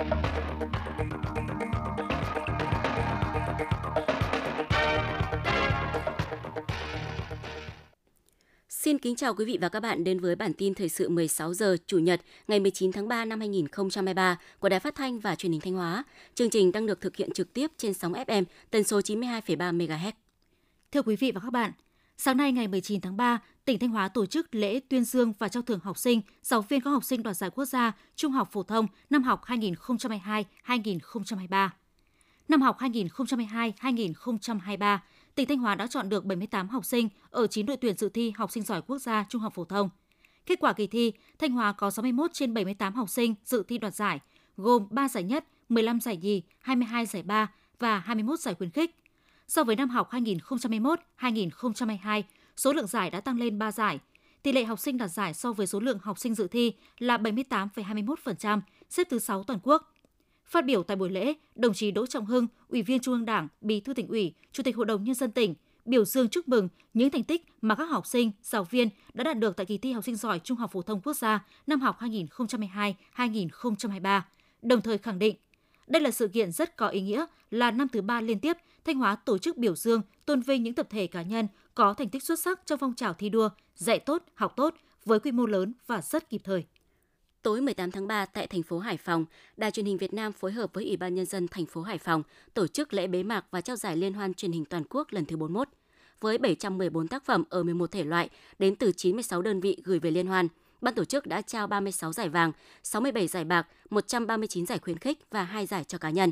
Xin kính chào quý vị và các bạn đến với bản tin thời sự 16 giờ Chủ nhật ngày 19 tháng 3 năm 2023 của Đài Phát thanh và Truyền hình Thanh Hóa. Chương trình đang được thực hiện trực tiếp trên sóng FM tần số 92,3 MHz. Thưa quý vị và các bạn, sáng nay ngày 19 tháng 3, tỉnh Thanh Hóa tổ chức lễ tuyên dương và trao thưởng học sinh, giáo viên có học sinh đoạt giải quốc gia Trung học phổ thông năm học 2022-2023. Năm học 2022-2023, tỉnh Thanh Hóa đã chọn được 78 học sinh ở 9 đội tuyển dự thi học sinh giỏi quốc gia trung học phổ thông. Kết quả kỳ thi, Thanh Hóa có 61 trên 78 học sinh dự thi đoạt giải, gồm 3 giải nhất, 15 giải nhì, 22 giải ba và 21 giải khuyến khích. So với năm học 2021-2022, số lượng giải đã tăng lên 3 giải. Tỷ lệ học sinh đạt giải so với số lượng học sinh dự thi là 78,21%, xếp thứ 6 toàn quốc. Phát biểu tại buổi lễ, đồng chí Đỗ Trọng Hưng, Ủy viên Trung ương Đảng, Bí thư tỉnh ủy, Chủ tịch Hội đồng nhân dân tỉnh biểu dương chúc mừng những thành tích mà các học sinh, giáo viên đã đạt được tại kỳ thi học sinh giỏi Trung học phổ thông quốc gia năm học 2022-2023, đồng thời khẳng định đây là sự kiện rất có ý nghĩa, là năm thứ ba liên tiếp Thanh Hóa tổ chức biểu dương, tôn vinh những tập thể cá nhân có thành tích xuất sắc trong phong trào thi đua, dạy tốt, học tốt với quy mô lớn và rất kịp thời. Tối 18 tháng 3 tại thành phố Hải Phòng, Đài truyền hình Việt Nam phối hợp với Ủy ban nhân dân thành phố Hải Phòng tổ chức lễ bế mạc và trao giải liên hoan truyền hình toàn quốc lần thứ 41 với 714 tác phẩm ở 11 thể loại đến từ 96 đơn vị gửi về liên hoan. Ban tổ chức đã trao 36 giải vàng, 67 giải bạc, 139 giải khuyến khích và 2 giải cho cá nhân.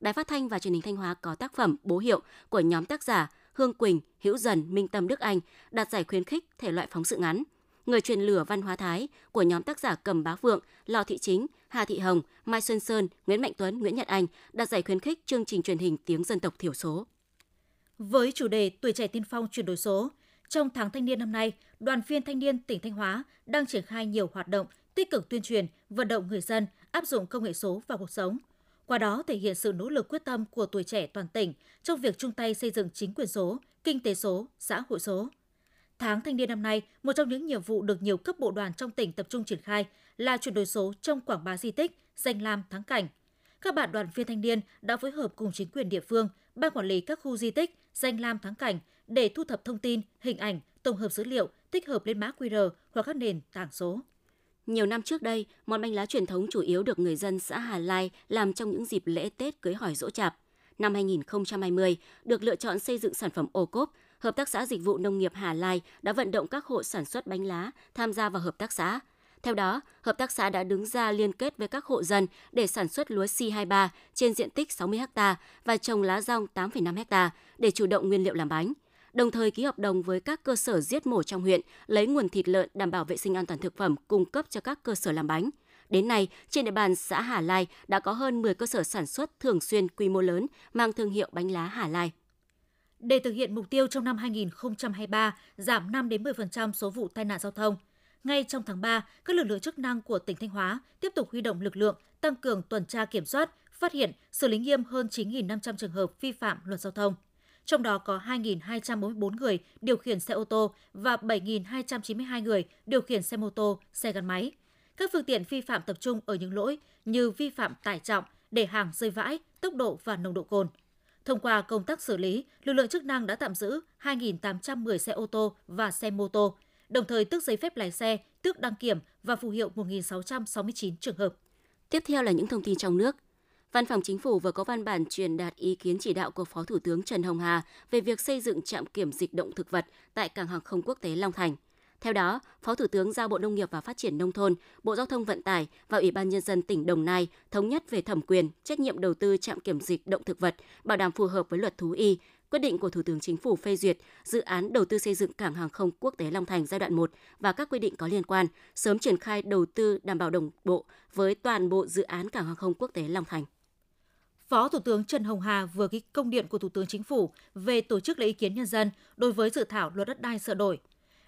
Đài Phát thanh và Truyền hình Thanh Hóa có tác phẩm Bố hiệu của nhóm tác giả Hương Quỳnh, Hữu Dần, Minh Tâm Đức Anh đạt giải khuyến khích thể loại phóng sự ngắn. Người truyền lửa văn hóa Thái của nhóm tác giả Cầm Bá Phượng, Lò Thị Chính, Hà Thị Hồng, Mai Xuân Sơn, Nguyễn Mạnh Tuấn, Nguyễn Nhật Anh đạt giải khuyến khích chương trình truyền hình tiếng dân tộc thiểu số. Với chủ đề Tuổi trẻ tiên phong chuyển đổi số, trong tháng thanh niên năm nay, đoàn viên thanh niên tỉnh Thanh Hóa đang triển khai nhiều hoạt động tích cực tuyên truyền, vận động người dân áp dụng công nghệ số vào cuộc sống. Qua đó thể hiện sự nỗ lực quyết tâm của tuổi trẻ toàn tỉnh trong việc chung tay xây dựng chính quyền số, kinh tế số, xã hội số. Tháng thanh niên năm nay, một trong những nhiệm vụ được nhiều cấp bộ đoàn trong tỉnh tập trung triển khai là chuyển đổi số trong quảng bá di tích, danh lam thắng cảnh. Các bạn đoàn viên thanh niên đã phối hợp cùng chính quyền địa phương, ban quản lý các khu di tích, danh lam thắng cảnh để thu thập thông tin, hình ảnh, tổng hợp dữ liệu, tích hợp lên mã QR hoặc các nền tảng số. Nhiều năm trước đây, món bánh lá truyền thống chủ yếu được người dân xã Hà Lai làm trong những dịp lễ Tết cưới hỏi dỗ chạp. Năm 2020, được lựa chọn xây dựng sản phẩm ô cốp, Hợp tác xã Dịch vụ Nông nghiệp Hà Lai đã vận động các hộ sản xuất bánh lá tham gia vào hợp tác xã. Theo đó, hợp tác xã đã đứng ra liên kết với các hộ dân để sản xuất lúa C23 trên diện tích 60 ha và trồng lá rong 8,5 ha để chủ động nguyên liệu làm bánh đồng thời ký hợp đồng với các cơ sở giết mổ trong huyện lấy nguồn thịt lợn đảm bảo vệ sinh an toàn thực phẩm cung cấp cho các cơ sở làm bánh. Đến nay, trên địa bàn xã Hà Lai đã có hơn 10 cơ sở sản xuất thường xuyên quy mô lớn mang thương hiệu bánh lá Hà Lai. Để thực hiện mục tiêu trong năm 2023 giảm 5 đến 10% số vụ tai nạn giao thông, ngay trong tháng 3, các lực lượng chức năng của tỉnh Thanh Hóa tiếp tục huy động lực lượng tăng cường tuần tra kiểm soát, phát hiện, xử lý nghiêm hơn 9.500 trường hợp vi phạm luật giao thông trong đó có 2.244 người điều khiển xe ô tô và 7.292 người điều khiển xe mô tô, xe gắn máy. Các phương tiện vi phạm tập trung ở những lỗi như vi phạm tải trọng, để hàng rơi vãi, tốc độ và nồng độ cồn. Thông qua công tác xử lý, lực lượng chức năng đã tạm giữ 2.810 xe ô tô và xe mô tô, đồng thời tước giấy phép lái xe, tước đăng kiểm và phù hiệu 1.669 trường hợp. Tiếp theo là những thông tin trong nước. Văn phòng Chính phủ vừa có văn bản truyền đạt ý kiến chỉ đạo của Phó Thủ tướng Trần Hồng Hà về việc xây dựng trạm kiểm dịch động thực vật tại cảng hàng không quốc tế Long Thành. Theo đó, Phó Thủ tướng giao Bộ Nông nghiệp và Phát triển Nông thôn, Bộ Giao thông Vận tải và Ủy ban Nhân dân tỉnh Đồng Nai thống nhất về thẩm quyền, trách nhiệm đầu tư trạm kiểm dịch động thực vật, bảo đảm phù hợp với luật thú y, quyết định của Thủ tướng Chính phủ phê duyệt dự án đầu tư xây dựng cảng hàng không quốc tế Long Thành giai đoạn 1 và các quy định có liên quan, sớm triển khai đầu tư đảm bảo đồng bộ với toàn bộ dự án cảng hàng không quốc tế Long Thành. Phó Thủ tướng Trần Hồng Hà vừa ký công điện của Thủ tướng Chính phủ về tổ chức lấy ý kiến nhân dân đối với dự thảo luật đất đai sửa đổi.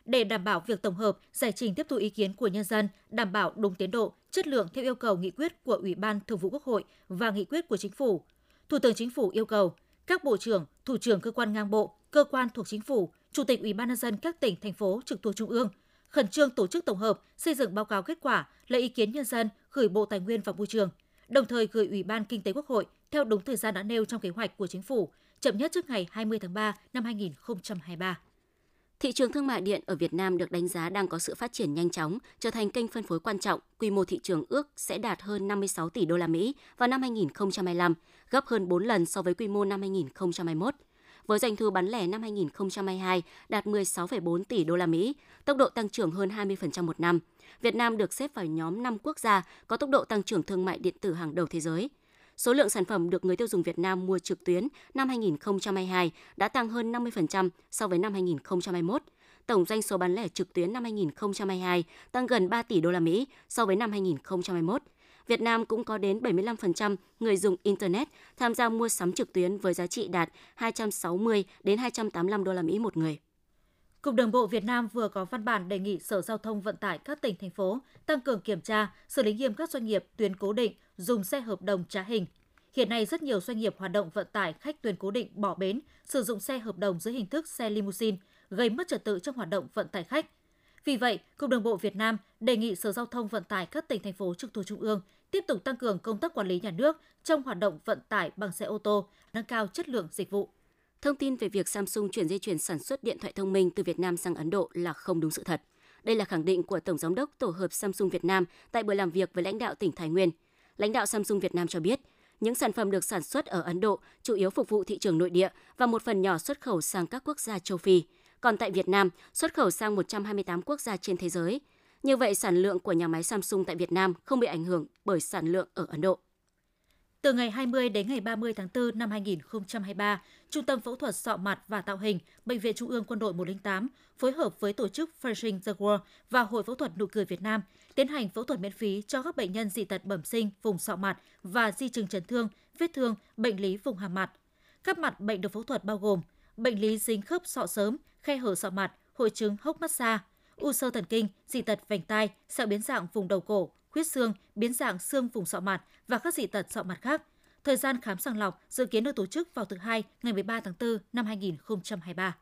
Để đảm bảo việc tổng hợp, giải trình tiếp thu ý kiến của nhân dân, đảm bảo đúng tiến độ, chất lượng theo yêu cầu nghị quyết của Ủy ban Thường vụ Quốc hội và nghị quyết của Chính phủ, Thủ tướng Chính phủ yêu cầu các bộ trưởng, thủ trưởng cơ quan ngang bộ, cơ quan thuộc Chính phủ, Chủ tịch Ủy ban nhân dân các tỉnh, thành phố trực thuộc Trung ương khẩn trương tổ chức tổng hợp, xây dựng báo cáo kết quả, lấy ý kiến nhân dân gửi Bộ Tài nguyên và Môi trường – đồng thời gửi Ủy ban Kinh tế Quốc hội theo đúng thời gian đã nêu trong kế hoạch của chính phủ, chậm nhất trước ngày 20 tháng 3 năm 2023. Thị trường thương mại điện ở Việt Nam được đánh giá đang có sự phát triển nhanh chóng, trở thành kênh phân phối quan trọng. Quy mô thị trường ước sẽ đạt hơn 56 tỷ đô la Mỹ vào năm 2025, gấp hơn 4 lần so với quy mô năm 2021. Với doanh thu bán lẻ năm 2022 đạt 16,4 tỷ đô la Mỹ, tốc độ tăng trưởng hơn 20% một năm. Việt Nam được xếp vào nhóm 5 quốc gia có tốc độ tăng trưởng thương mại điện tử hàng đầu thế giới. Số lượng sản phẩm được người tiêu dùng Việt Nam mua trực tuyến năm 2022 đã tăng hơn 50% so với năm 2021. Tổng doanh số bán lẻ trực tuyến năm 2022 tăng gần 3 tỷ đô la Mỹ so với năm 2021. Việt Nam cũng có đến 75% người dùng internet tham gia mua sắm trực tuyến với giá trị đạt 260 đến 285 đô la Mỹ một người. Cục Đường bộ Việt Nam vừa có văn bản đề nghị Sở Giao thông Vận tải các tỉnh thành phố tăng cường kiểm tra, xử lý nghiêm các doanh nghiệp tuyến cố định dùng xe hợp đồng trá hình. Hiện nay rất nhiều doanh nghiệp hoạt động vận tải khách tuyến cố định bỏ bến, sử dụng xe hợp đồng dưới hình thức xe limousine, gây mất trật tự trong hoạt động vận tải khách. Vì vậy, Cục Đường bộ Việt Nam đề nghị Sở Giao thông Vận tải các tỉnh thành phố trực thuộc trung ương tiếp tục tăng cường công tác quản lý nhà nước trong hoạt động vận tải bằng xe ô tô, nâng cao chất lượng dịch vụ. Thông tin về việc Samsung chuyển dây chuyền sản xuất điện thoại thông minh từ Việt Nam sang Ấn Độ là không đúng sự thật. Đây là khẳng định của Tổng giám đốc Tổ hợp Samsung Việt Nam tại buổi làm việc với lãnh đạo tỉnh Thái Nguyên. Lãnh đạo Samsung Việt Nam cho biết, những sản phẩm được sản xuất ở Ấn Độ chủ yếu phục vụ thị trường nội địa và một phần nhỏ xuất khẩu sang các quốc gia châu Phi. Còn tại Việt Nam, xuất khẩu sang 128 quốc gia trên thế giới. Như vậy, sản lượng của nhà máy Samsung tại Việt Nam không bị ảnh hưởng bởi sản lượng ở Ấn Độ. Từ ngày 20 đến ngày 30 tháng 4 năm 2023, Trung tâm Phẫu thuật Sọ mặt và Tạo hình, Bệnh viện Trung ương Quân đội 108 phối hợp với tổ chức Facing the World và Hội Phẫu thuật Nụ cười Việt Nam tiến hành phẫu thuật miễn phí cho các bệnh nhân dị tật bẩm sinh vùng sọ mặt và di chứng chấn thương, vết thương, bệnh lý vùng hàm mặt. Các mặt bệnh được phẫu thuật bao gồm bệnh lý dính khớp sọ sớm, khe hở sọ mặt, hội chứng hốc mắt xa u sơ thần kinh, dị tật vành tai, sẹo biến dạng vùng đầu cổ, khuyết xương, biến dạng xương vùng sọ mặt và các dị tật sọ mặt khác. Thời gian khám sàng lọc dự kiến được tổ chức vào thứ hai ngày 13 tháng 4 năm 2023.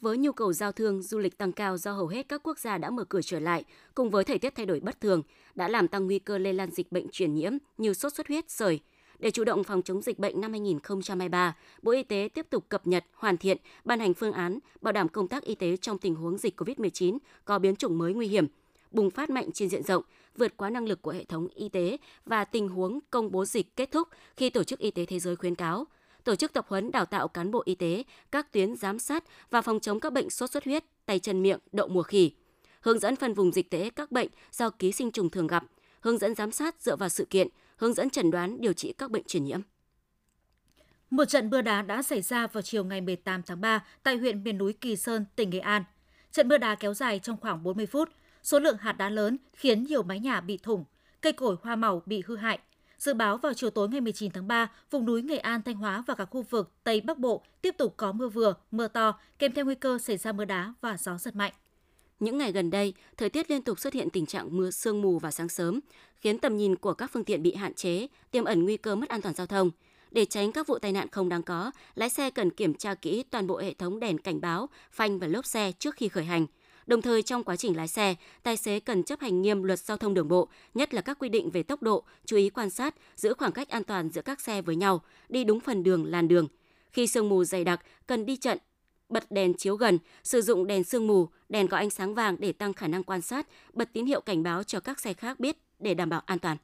Với nhu cầu giao thương, du lịch tăng cao do hầu hết các quốc gia đã mở cửa trở lại, cùng với thời tiết thay đổi bất thường, đã làm tăng nguy cơ lây lan dịch bệnh truyền nhiễm như sốt xuất huyết, sởi. Để chủ động phòng chống dịch bệnh năm 2023, Bộ Y tế tiếp tục cập nhật, hoàn thiện, ban hành phương án bảo đảm công tác y tế trong tình huống dịch COVID-19 có biến chủng mới nguy hiểm, bùng phát mạnh trên diện rộng, vượt quá năng lực của hệ thống y tế và tình huống công bố dịch kết thúc khi Tổ chức Y tế Thế giới khuyến cáo. Tổ chức tập huấn đào tạo cán bộ y tế các tuyến giám sát và phòng chống các bệnh sốt xuất huyết, tay chân miệng, đậu mùa khỉ, hướng dẫn phân vùng dịch tễ các bệnh do ký sinh trùng thường gặp, hướng dẫn giám sát dựa vào sự kiện, hướng dẫn chẩn đoán điều trị các bệnh truyền nhiễm. Một trận mưa đá đã xảy ra vào chiều ngày 18 tháng 3 tại huyện miền núi Kỳ Sơn, tỉnh Nghệ An. Trận mưa đá kéo dài trong khoảng 40 phút, số lượng hạt đá lớn khiến nhiều mái nhà bị thủng, cây cối hoa màu bị hư hại. Dự báo vào chiều tối ngày 19 tháng 3, vùng núi Nghệ An, Thanh Hóa và các khu vực Tây Bắc Bộ tiếp tục có mưa vừa, mưa to, kèm theo nguy cơ xảy ra mưa đá và gió giật mạnh. Những ngày gần đây, thời tiết liên tục xuất hiện tình trạng mưa sương mù vào sáng sớm, khiến tầm nhìn của các phương tiện bị hạn chế, tiềm ẩn nguy cơ mất an toàn giao thông. Để tránh các vụ tai nạn không đáng có, lái xe cần kiểm tra kỹ toàn bộ hệ thống đèn cảnh báo, phanh và lốp xe trước khi khởi hành – Đồng thời trong quá trình lái xe, tài xế cần chấp hành nghiêm luật giao thông đường bộ, nhất là các quy định về tốc độ, chú ý quan sát, giữ khoảng cách an toàn giữa các xe với nhau, đi đúng phần đường, làn đường. Khi sương mù dày đặc, cần đi chậm, bật đèn chiếu gần, sử dụng đèn sương mù, đèn có ánh sáng vàng để tăng khả năng quan sát, bật tín hiệu cảnh báo cho các xe khác biết để đảm bảo an toàn.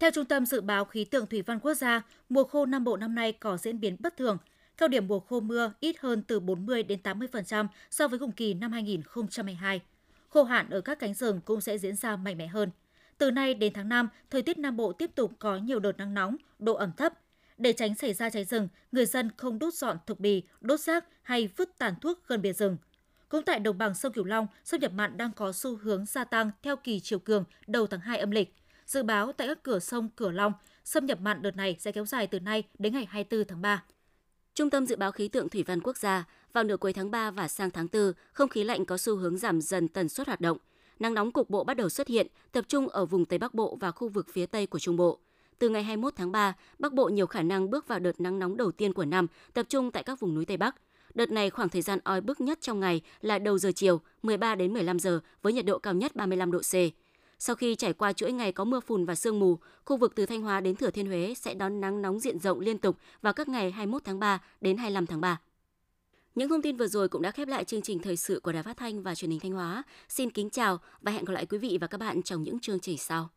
Theo Trung tâm Dự báo Khí tượng Thủy văn Quốc gia, mùa khô Nam Bộ năm nay có diễn biến bất thường – Cao điểm mùa khô mưa ít hơn từ 40 đến 80% so với cùng kỳ năm 2022. Khô hạn ở các cánh rừng cũng sẽ diễn ra mạnh mẽ hơn. Từ nay đến tháng 5, thời tiết Nam Bộ tiếp tục có nhiều đợt nắng nóng, độ ẩm thấp. Để tránh xảy ra cháy rừng, người dân không đốt dọn thực bì, đốt rác hay vứt tàn thuốc gần bìa rừng. Cũng tại đồng bằng sông Cửu Long, xâm nhập mặn đang có xu hướng gia tăng theo kỳ chiều cường đầu tháng 2 âm lịch. Dự báo tại các cửa sông Cửa Long, xâm nhập mặn đợt này sẽ kéo dài từ nay đến ngày 24 tháng 3. Trung tâm Dự báo Khí tượng Thủy văn Quốc gia, vào nửa cuối tháng 3 và sang tháng 4, không khí lạnh có xu hướng giảm dần tần suất hoạt động. Nắng nóng cục bộ bắt đầu xuất hiện, tập trung ở vùng Tây Bắc Bộ và khu vực phía Tây của Trung Bộ. Từ ngày 21 tháng 3, Bắc Bộ nhiều khả năng bước vào đợt nắng nóng đầu tiên của năm, tập trung tại các vùng núi Tây Bắc. Đợt này khoảng thời gian oi bức nhất trong ngày là đầu giờ chiều 13 đến 15 giờ với nhiệt độ cao nhất 35 độ C. Sau khi trải qua chuỗi ngày có mưa phùn và sương mù, khu vực từ Thanh Hóa đến Thừa Thiên Huế sẽ đón nắng nóng diện rộng liên tục vào các ngày 21 tháng 3 đến 25 tháng 3. Những thông tin vừa rồi cũng đã khép lại chương trình thời sự của Đài Phát thanh và Truyền hình Thanh Hóa. Xin kính chào và hẹn gặp lại quý vị và các bạn trong những chương trình sau.